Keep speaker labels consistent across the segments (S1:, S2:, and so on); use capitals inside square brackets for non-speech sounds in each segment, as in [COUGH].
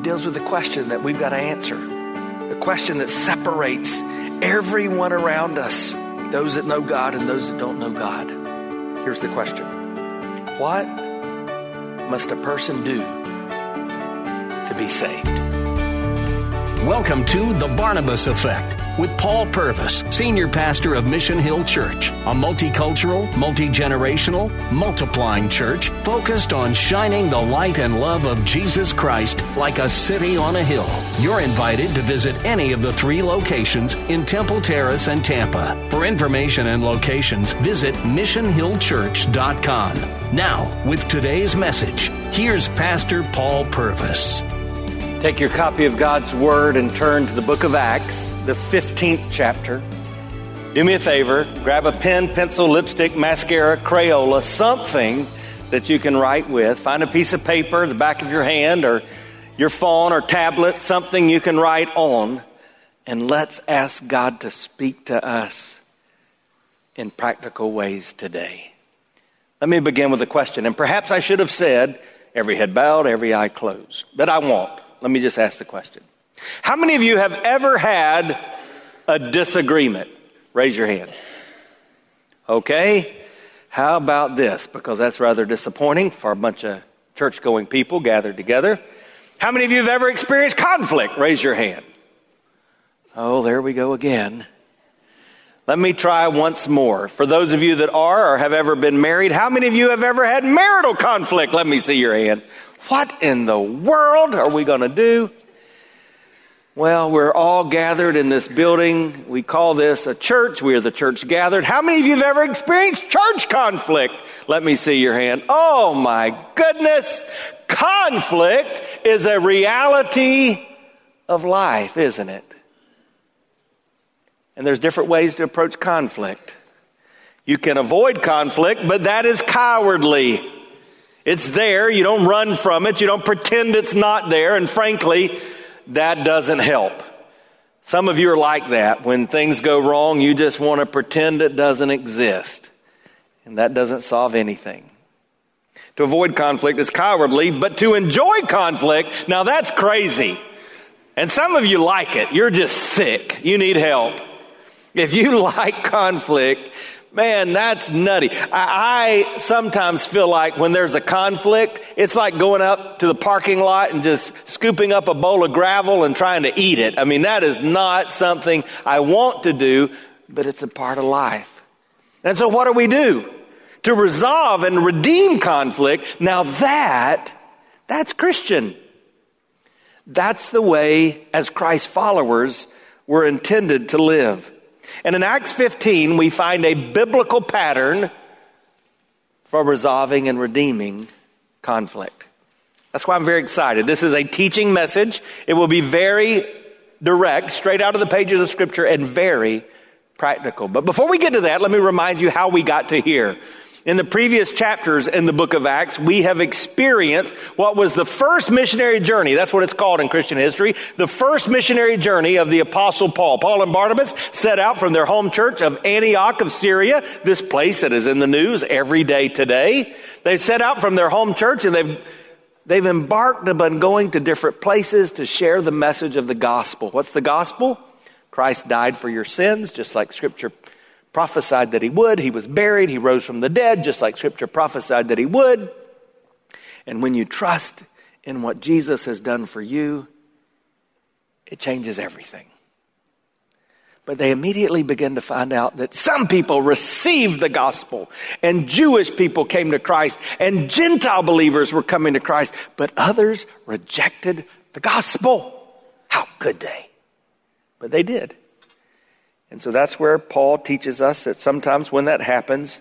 S1: it deals with the question that we've got to answer. The question that separates everyone around us, those that know God and those that don't know God. Here's the question What must a person do to be saved?
S2: Welcome to The Barnabas Effect with Paul Purvis, Senior Pastor of Mission Hill Church, a multicultural, multi generational, multiplying church focused on shining the light and love of Jesus Christ like a city on a hill. You're invited to visit any of the three locations in Temple Terrace and Tampa. For information and locations, visit missionhillchurch.com. Now, with today's message, here's Pastor Paul Purvis.
S1: Take your copy of God's Word and turn to the book of Acts the 15th chapter. Do me a favor, grab a pen, pencil, lipstick, mascara, Crayola, something that you can write with. Find a piece of paper, the back of your hand, or your phone or tablet, something you can write on, and let's ask God to speak to us in practical ways today. Let me begin with a question, and perhaps I should have said, every head bowed, every eye closed, but I won't. Let me just ask the question. How many of you have ever had a disagreement? Raise your hand. Okay. How about this? Because that's rather disappointing for a bunch of church going people gathered together. How many of you have ever experienced conflict? Raise your hand. Oh, there we go again. Let me try once more. For those of you that are or have ever been married, how many of you have ever had marital conflict? Let me see your hand. What in the world are we going to do? Well, we're all gathered in this building. We call this a church. We are the church gathered. How many of you have ever experienced church conflict? Let me see your hand. Oh my goodness. Conflict is a reality of life, isn't it? And there's different ways to approach conflict. You can avoid conflict, but that is cowardly. It's there. You don't run from it. You don't pretend it's not there. And frankly, that doesn't help. Some of you are like that. When things go wrong, you just want to pretend it doesn't exist. And that doesn't solve anything. To avoid conflict is cowardly, but to enjoy conflict, now that's crazy. And some of you like it. You're just sick. You need help. If you [LAUGHS] like conflict, Man, that's nutty. I, I, sometimes feel like when there's a conflict, it's like going up to the parking lot and just scooping up a bowl of gravel and trying to eat it. I mean, that is not something I want to do, but it's a part of life. And so what do we do? To resolve and redeem conflict, now that, that's Christian. That's the way, as Christ followers, we're intended to live. And in Acts 15, we find a biblical pattern for resolving and redeeming conflict. That's why I'm very excited. This is a teaching message. It will be very direct, straight out of the pages of Scripture, and very practical. But before we get to that, let me remind you how we got to here. In the previous chapters in the book of Acts, we have experienced what was the first missionary journey. That's what it's called in Christian history. The first missionary journey of the apostle Paul. Paul and Barnabas set out from their home church of Antioch of Syria, this place that is in the news every day today. They set out from their home church and they've They've embarked upon going to different places to share the message of the gospel. What's the gospel? Christ died for your sins, just like scripture prophesied that he would. He was buried. He rose from the dead, just like scripture prophesied that he would. And when you trust in what Jesus has done for you, it changes everything. But they immediately begin to find out that some people received the gospel, and Jewish people came to Christ, and Gentile believers were coming to Christ, but others rejected the gospel. How could they? But they did. And so that's where Paul teaches us that sometimes when that happens,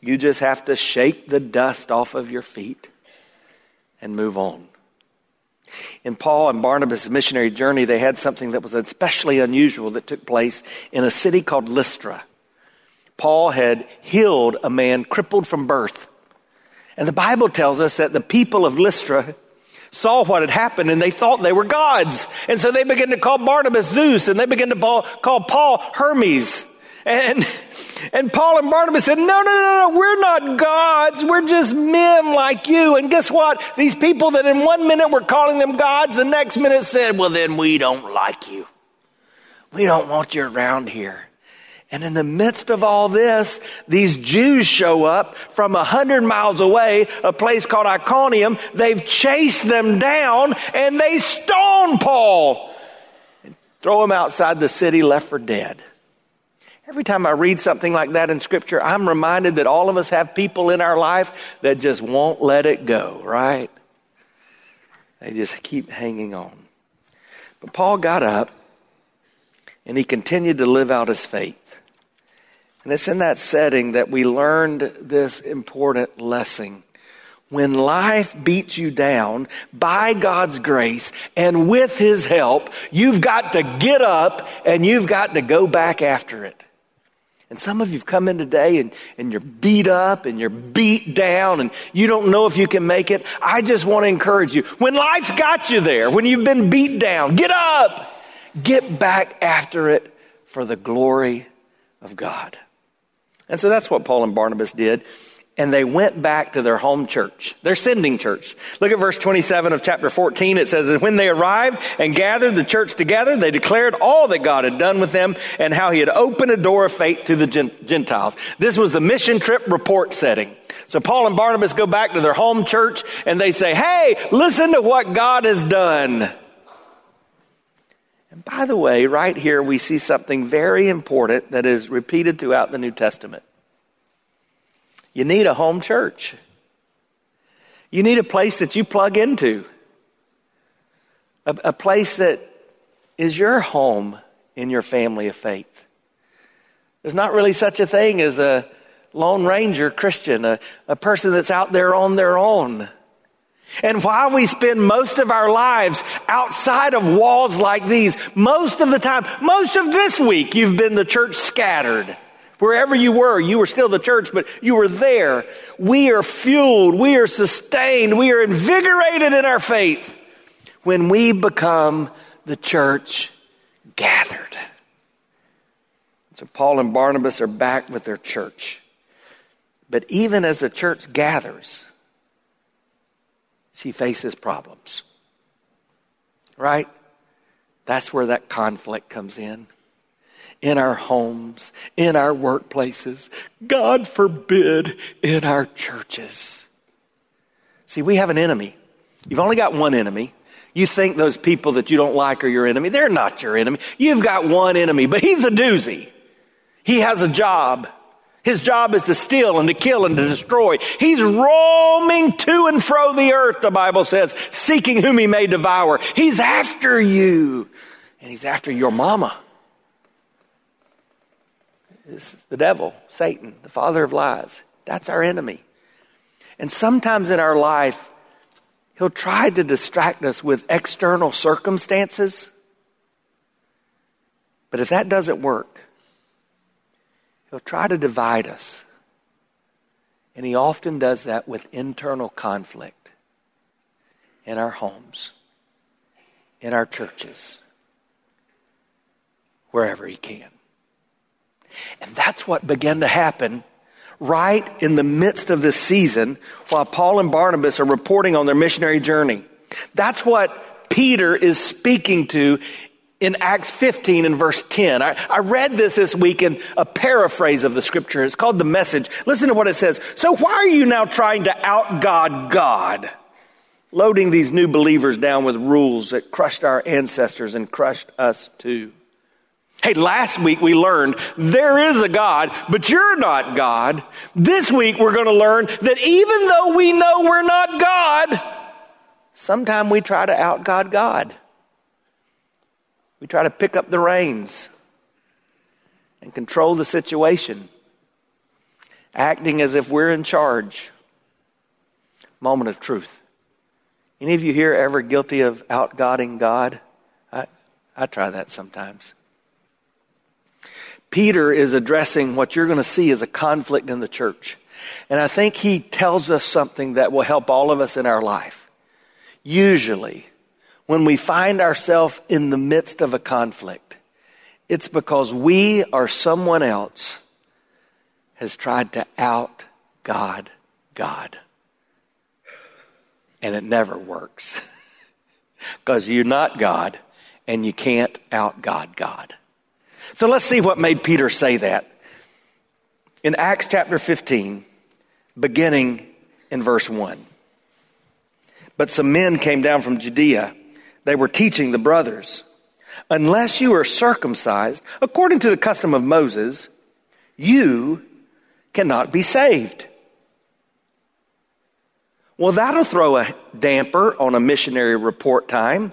S1: you just have to shake the dust off of your feet and move on. In Paul and Barnabas' missionary journey, they had something that was especially unusual that took place in a city called Lystra. Paul had healed a man crippled from birth. And the Bible tells us that the people of Lystra saw what had happened and they thought they were gods. And so they began to call Barnabas Zeus and they began to call Paul Hermes. And, and Paul and Barnabas said, no, no, no, no, we're not gods. We're just men like you. And guess what? These people that in one minute were calling them gods, the next minute said, well, then we don't like you. We don't want you around here. And in the midst of all this, these Jews show up from a hundred miles away, a place called Iconium. They've chased them down and they stone Paul and throw him outside the city left for dead. Every time I read something like that in scripture, I'm reminded that all of us have people in our life that just won't let it go, right? They just keep hanging on. But Paul got up and he continued to live out his faith. And it's in that setting that we learned this important lesson. When life beats you down by God's grace and with His help, you've got to get up and you've got to go back after it. And some of you've come in today and, and you're beat up and you're beat down and you don't know if you can make it. I just want to encourage you. When life's got you there, when you've been beat down, get up. Get back after it for the glory of God. And so that's what Paul and Barnabas did. And they went back to their home church, their sending church. Look at verse 27 of chapter 14. It says, And when they arrived and gathered the church together, they declared all that God had done with them and how he had opened a door of faith to the Gentiles. This was the mission trip report setting. So Paul and Barnabas go back to their home church and they say, Hey, listen to what God has done. And by the way, right here we see something very important that is repeated throughout the New Testament. You need a home church. You need a place that you plug into. A, a place that is your home in your family of faith. There's not really such a thing as a Lone Ranger Christian, a, a person that's out there on their own. And while we spend most of our lives outside of walls like these, most of the time, most of this week, you've been the church scattered. Wherever you were, you were still the church, but you were there. We are fueled, we are sustained, we are invigorated in our faith when we become the church gathered. So Paul and Barnabas are back with their church. But even as the church gathers, she faces problems. Right? That's where that conflict comes in. In our homes, in our workplaces, God forbid, in our churches. See, we have an enemy. You've only got one enemy. You think those people that you don't like are your enemy. They're not your enemy. You've got one enemy, but he's a doozy. He has a job. His job is to steal and to kill and to destroy. He's roaming to and fro the earth, the Bible says, seeking whom he may devour. He's after you. And he's after your mama. It's the devil, Satan, the father of lies. That's our enemy. And sometimes in our life, he'll try to distract us with external circumstances. But if that doesn't work, He'll try to divide us. And he often does that with internal conflict in our homes, in our churches, wherever he can. And that's what began to happen right in the midst of this season while Paul and Barnabas are reporting on their missionary journey. That's what Peter is speaking to in Acts 15 and verse 10. I, I, read this this week in a paraphrase of the scripture. It's called the message. Listen to what it says. So why are you now trying to out God God? Loading these new believers down with rules that crushed our ancestors and crushed us too. Hey, last week we learned there is a God, but you're not God. This week we're going to learn that even though we know we're not God, sometimes we try to out God God. We try to pick up the reins and control the situation, acting as if we're in charge. Moment of truth. Any of you here ever guilty of outgodding God? I, I try that sometimes. Peter is addressing what you're going to see as a conflict in the church. And I think he tells us something that will help all of us in our life. Usually, when we find ourselves in the midst of a conflict, It's because we or someone else has tried to out God God. And it never works. [LAUGHS] Because you're not God and you can't out God God. So let's see what made Peter say that. In Acts chapter 15, beginning in verse 1. But some men came down from Judea. They were teaching the brothers, unless you are circumcised according to the custom of Moses, you cannot be saved. Well, that'll throw a damper on a missionary report time.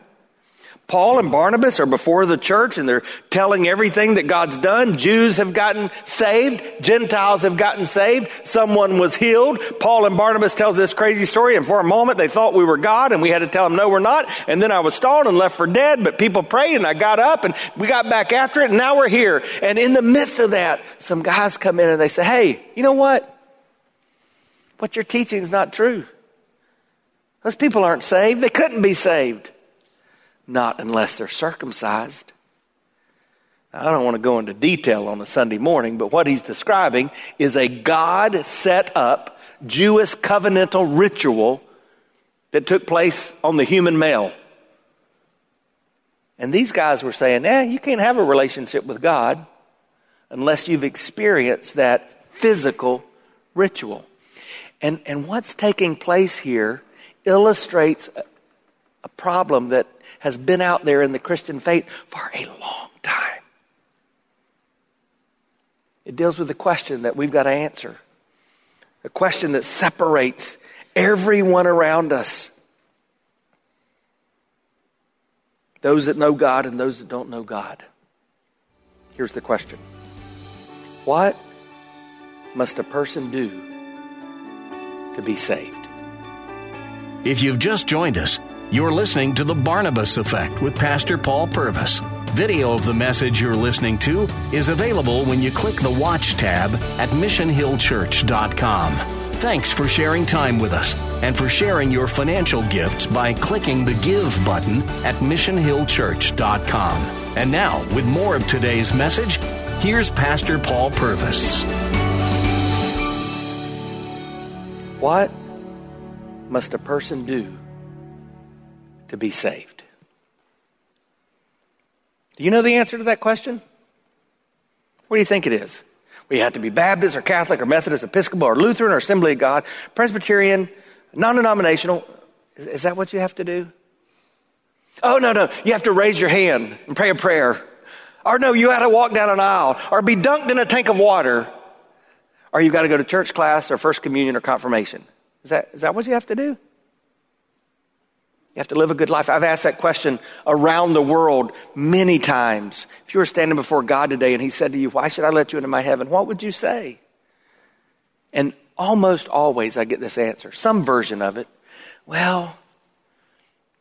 S1: Paul and Barnabas are before the church and they're telling everything that God's done. Jews have gotten saved. Gentiles have gotten saved. Someone was healed. Paul and Barnabas tells this crazy story and for a moment they thought we were God and we had to tell them no we're not. And then I was stoned and left for dead, but people prayed and I got up and we got back after it and now we're here. And in the midst of that, some guys come in and they say, hey, you know what? What you're teaching is not true. Those people aren't saved. They couldn't be saved. Not unless they're circumcised. Now, I don't want to go into detail on a Sunday morning, but what he's describing is a God set up Jewish covenantal ritual that took place on the human male. And these guys were saying, eh, you can't have a relationship with God unless you've experienced that physical ritual. And, and what's taking place here illustrates a problem that has been out there in the Christian faith for a long time. It deals with the question that we've got to answer, a question that separates everyone around us those that know God and those that don't know God. Here's the question What must a person do to be saved?
S2: If you've just joined us, you're listening to The Barnabas Effect with Pastor Paul Purvis. Video of the message you're listening to is available when you click the Watch tab at missionhillchurch.com. Thanks for sharing time with us and for sharing your financial gifts by clicking the Give button at missionhillchurch.com. And now, with more of today's message, here's Pastor Paul Purvis.
S1: What must a person do to be saved? Do you know the answer to that question? What do you think it is? Well, you have to be Baptist or Catholic or Methodist, Episcopal or Lutheran or Assembly of God, Presbyterian, non denominational. Is that what you have to do? Oh, no, no. You have to raise your hand and pray a prayer. Or no, you have to walk down an aisle or be dunked in a tank of water. Or you've got to go to church class or first communion or confirmation. Is that, is that what you have to do? You have to live a good life. I've asked that question around the world many times. If you were standing before God today and He said to you, Why should I let you into my heaven? What would you say? And almost always I get this answer, some version of it. Well,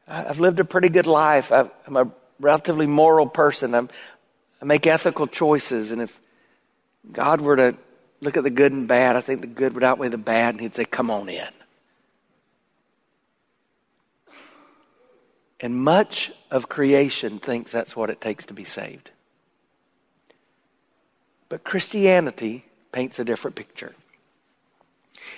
S1: I've lived a pretty good life. I'm a relatively moral person. I'm, I make ethical choices. And if God were to look at the good and bad. I think the good would outweigh the bad, and he'd say, Come on in. And much of creation thinks that's what it takes to be saved. But Christianity paints a different picture.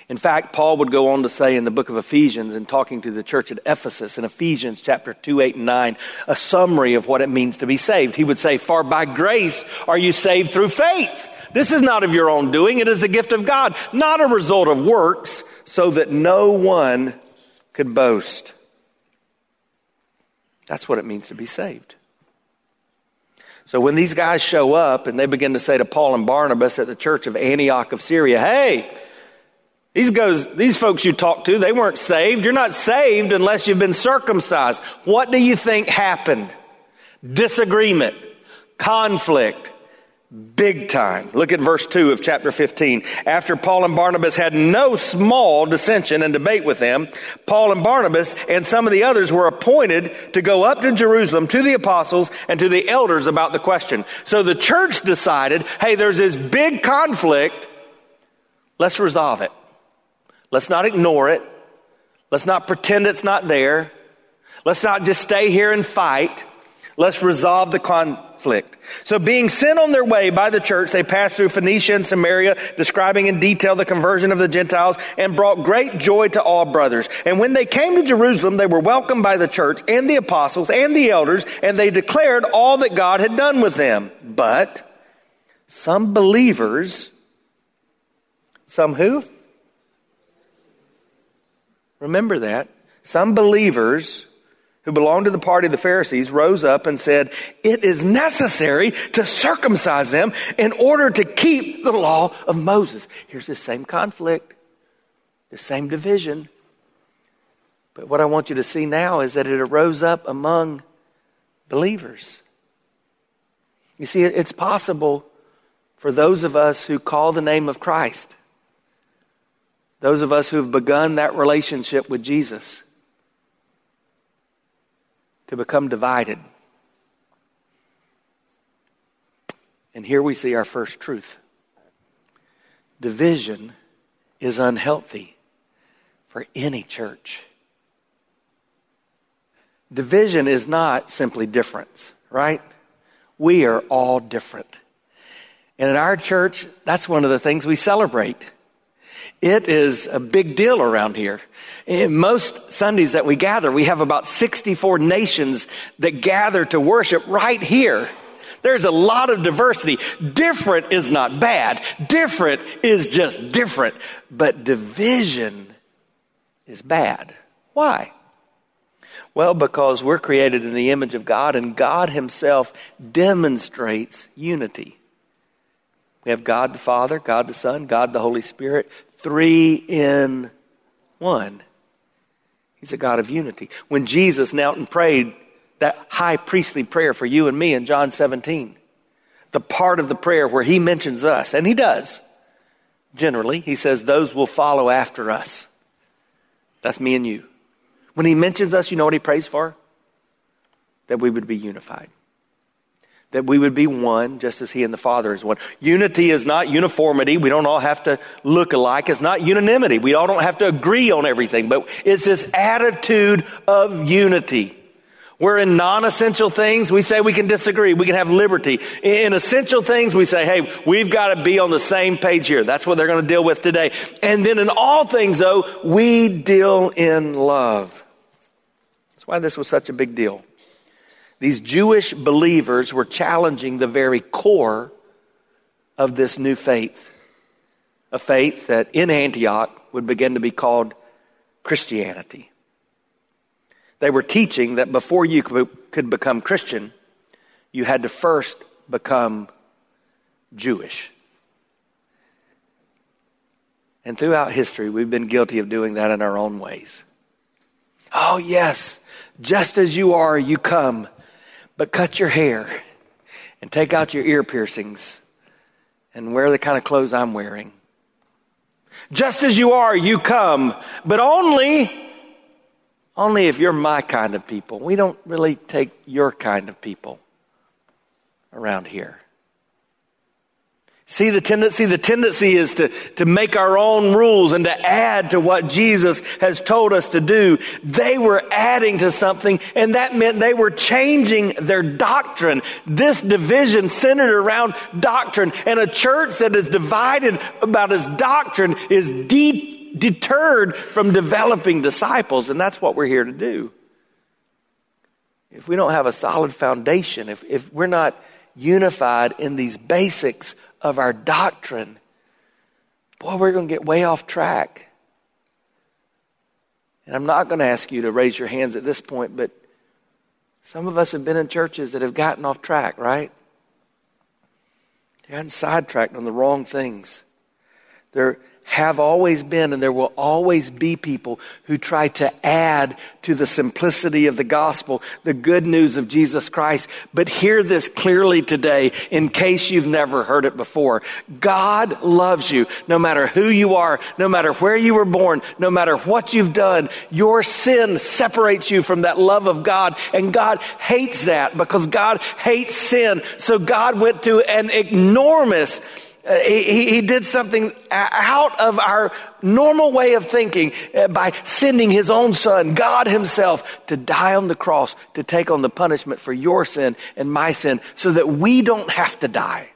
S1: In fact, Paul would go on to say in the book of Ephesians, in talking to the church at Ephesus, in Ephesians chapter 2, 8, and 9, a summary of what it means to be saved. He would say, For by grace are you saved through faith. This is not of your own doing, it is the gift of God, not a result of works, so that no one could boast. That's what it means to be saved. So when these guys show up and they begin to say to Paul and Barnabas at the church of Antioch of Syria, hey, these goes, these folks you talk to, they weren't saved. You're not saved unless you've been circumcised. What do you think happened? Disagreement, conflict, Big time. Look at verse 2 of chapter 15. After Paul and Barnabas had no small dissension and debate with them, Paul and Barnabas and some of the others were appointed to go up to Jerusalem to the apostles and to the elders about the question. So the church decided, hey, there's this big conflict. Let's resolve it. Let's not ignore it. Let's not pretend it's not there. Let's not just stay here and fight. Let's resolve the conflict conflict. So being sent on their way by the church, they passed through Phoenicia and Samaria, describing in detail the conversion of the Gentiles and brought great joy to all brothers. And when they came to Jerusalem, they were welcomed by the church and the apostles and the elders, and they declared all that God had done with them. But some believers, some who? Remember that. Some believers who belonged to the party of the Pharisees rose up and said, It is necessary to circumcise them in order to keep the law of Moses. Here's the same conflict, the same division. But what I want you to see now is that it arose up among believers. You see, it's possible for those of us who call the name of Christ, those of us who've begun that relationship with Jesus to become divided. And here we see our first truth division is unhealthy for any church. Division is not simply difference, right? We are all different. And in our church, that's one of the things we celebrate. It is a big deal around here. In most Sundays that we gather, we have about 64 nations that gather to worship right here. There's a lot of diversity. Different is not bad. Different is just different. But division is bad. Why? Well, because we're created in the image of God and God Himself demonstrates unity. We have God the Father, God the Son, God the Holy Spirit, three in one. He's a God of unity. When Jesus knelt and prayed that high priestly prayer for you and me in John 17, the part of the prayer where he mentions us, and he does, generally, he says, Those will follow after us. That's me and you. When he mentions us, you know what he prays for? That we would be unified that we would be one just as he and the Father is one. Unity is not uniformity. We don't all have to look alike. It's not unanimity. We all don't have to agree on everything, but it's this attitude of unity. Where in non-essential things, we say we can disagree. We can have liberty. In essential things, we say, hey, we've got to be on the same page here. That's what they're going to deal with today. And then in all things, though, we deal in love. That's why this was such a big deal. These Jewish believers were challenging the very core of this new faith. A faith that in Antioch would begin to be called Christianity. They were teaching that before you could become Christian, you had to first become Jewish. And throughout history, we've been guilty of doing that in our own ways. Oh, yes, just as you are, you come. But cut your hair and take out your ear piercings and wear the kind of clothes I'm wearing. Just as you are, you come, but only, only if you're my kind of people. We don't really take your kind of people around here. See the tendency? The tendency is to, to make our own rules and to add to what Jesus has told us to do. They were adding to something, and that meant they were changing their doctrine. This division centered around doctrine, and a church that is divided about its doctrine is de- deterred from developing disciples, and that's what we're here to do. If we don't have a solid foundation, if, if we're not unified in these basics of our doctrine, boy, we're going to get way off track. And I'm not going to ask you to raise your hands at this point, but some of us have been in churches that have gotten off track, right? Gotten sidetracked on the wrong things. They're have always been and there will always be people who try to add to the simplicity of the gospel, the good news of Jesus Christ. But hear this clearly today in case you've never heard it before. God loves you no matter who you are, no matter where you were born, no matter what you've done. Your sin separates you from that love of God and God hates that because God hates sin. So God went to an enormous he, he, did something out of our normal way of thinking uh, by sending his own son, God himself, to die on the cross to take on the punishment for your sin and my sin so that we don't have to die,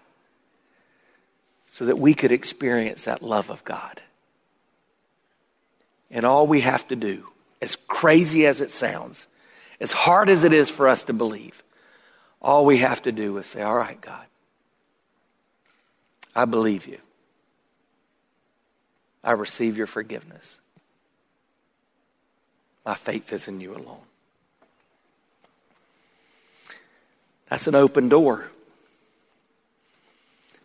S1: so that we could experience that love of God. And all we have to do, as crazy as it sounds, as hard as it is for us to believe, all we have to do is say, All right, God. I believe you. I receive your forgiveness. My faith is in you alone. That's an open door.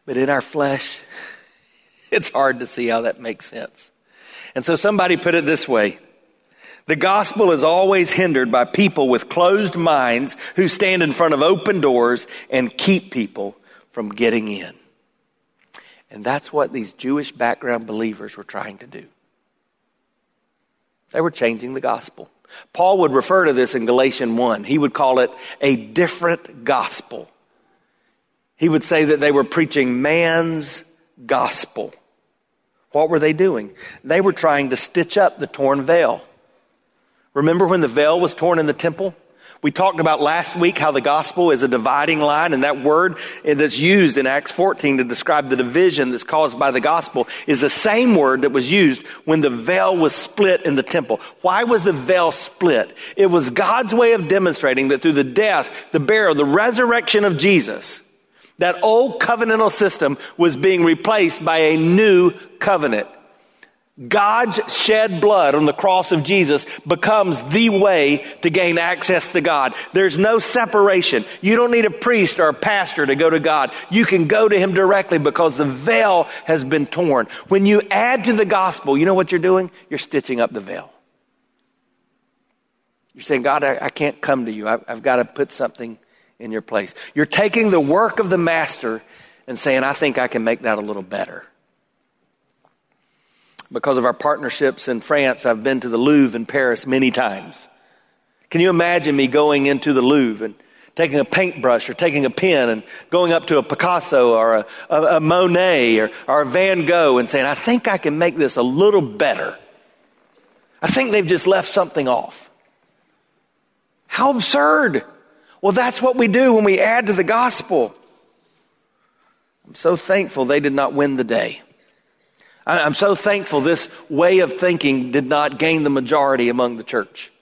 S1: But in our flesh, [LAUGHS] it's hard to see how that makes sense. And so somebody put it this way The gospel is always hindered by people with closed minds who stand in front of open doors and keep people from getting in. And that's what these Jewish background believers were trying to do. They were changing the gospel. Paul would refer to this in Galatians 1. He would call it a different gospel. He would say that they were preaching man's gospel. What were they doing? They were trying to stitch up the torn veil. Remember when the veil was torn in the temple? We talked about last week how the gospel is a dividing line, and that word that's used in Acts 14 to describe the division that's caused by the gospel is the same word that was used when the veil was split in the temple. Why was the veil split? It was God's way of demonstrating that through the death, the burial, the resurrection of Jesus, that old covenantal system was being replaced by a new covenant. God's shed blood on the cross of Jesus becomes the way to gain access to God. There's no separation. You don't need a priest or a pastor to go to God. You can go to Him directly because the veil has been torn. When you add to the gospel, you know what you're doing? You're stitching up the veil. You're saying, God, I, I can't come to you. I've, I've got to put something in your place. You're taking the work of the master and saying, I think I can make that a little better because of our partnerships in France, I've been to the Louvre in Paris many times. Can you imagine me going into the Louvre and taking a paintbrush or taking a pen and going up to a Picasso or a, a, a Monet or, or a Van Gogh and saying, I think I can make this a little better. I think they've just left something off. How absurd. Well, that's what we do when we add to the gospel. I'm so thankful they did not win the day. I'm so thankful this way of thinking did not gain the majority among the church.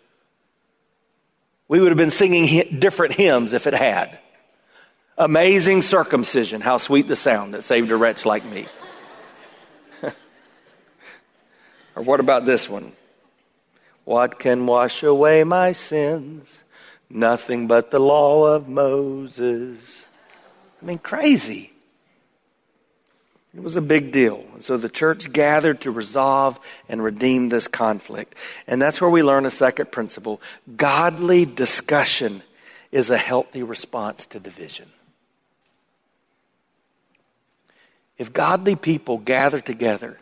S1: We would have been singing different hymns if it had. Amazing circumcision, how sweet the sound that saved a wretch like me. [LAUGHS] or what about this one? What can wash away my sins? Nothing but the law of Moses. I mean, crazy. It was a big deal. So the church gathered to resolve and redeem this conflict. And that's where we learn a second principle. Godly discussion is a healthy response to division. If godly people gather together,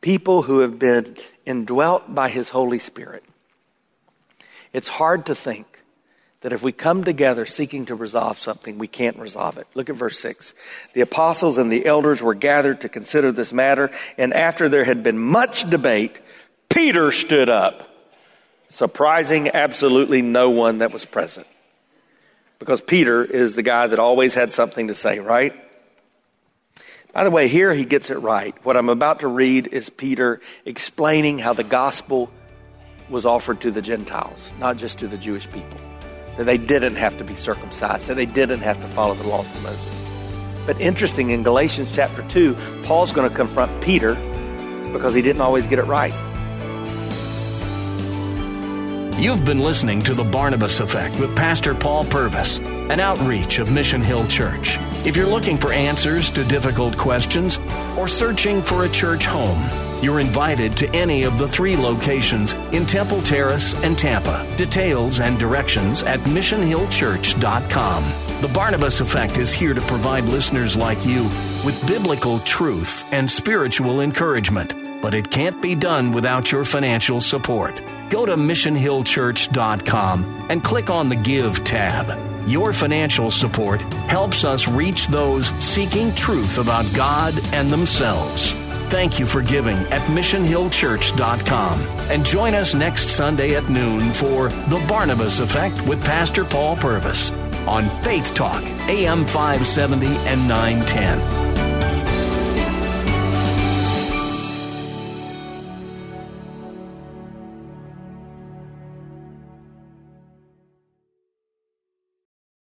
S1: people who have been indwelt by His Holy Spirit, it's hard to think that if we come together seeking to resolve something, we can't resolve it. Look at verse 6. The apostles and the elders were gathered to consider this matter, and after there had been much debate, Peter stood up, surprising absolutely no one that was present. Because Peter is the guy that always had something to say, right? By the way, here he gets it right. What I'm about to read is Peter explaining how the gospel was offered to the Gentiles, not just to the Jewish people that they didn't have to be circumcised, that they didn't have to follow the laws of Moses. But interesting, in Galatians chapter 2, Paul's going to confront Peter because he didn't always get it right.
S2: You've been listening to The Barnabas Effect with Pastor Paul Purvis, an outreach of Mission Hill Church. If you're looking for answers to difficult questions or searching for a church home, you're invited to any of the three locations in Temple Terrace and Tampa. Details and directions at missionhillchurch.com. The Barnabas Effect is here to provide listeners like you with biblical truth and spiritual encouragement, but it can't be done without your financial support. Go to missionhillchurch.com and click on the Give tab. Your financial support helps us reach those seeking truth about God and themselves. Thank you for giving at missionhillchurch.com. And join us next Sunday at noon for The Barnabas Effect with Pastor Paul Purvis on Faith Talk, AM 570 and 910.